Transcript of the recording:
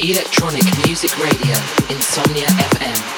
Electronic Music Radio, Insomnia FM.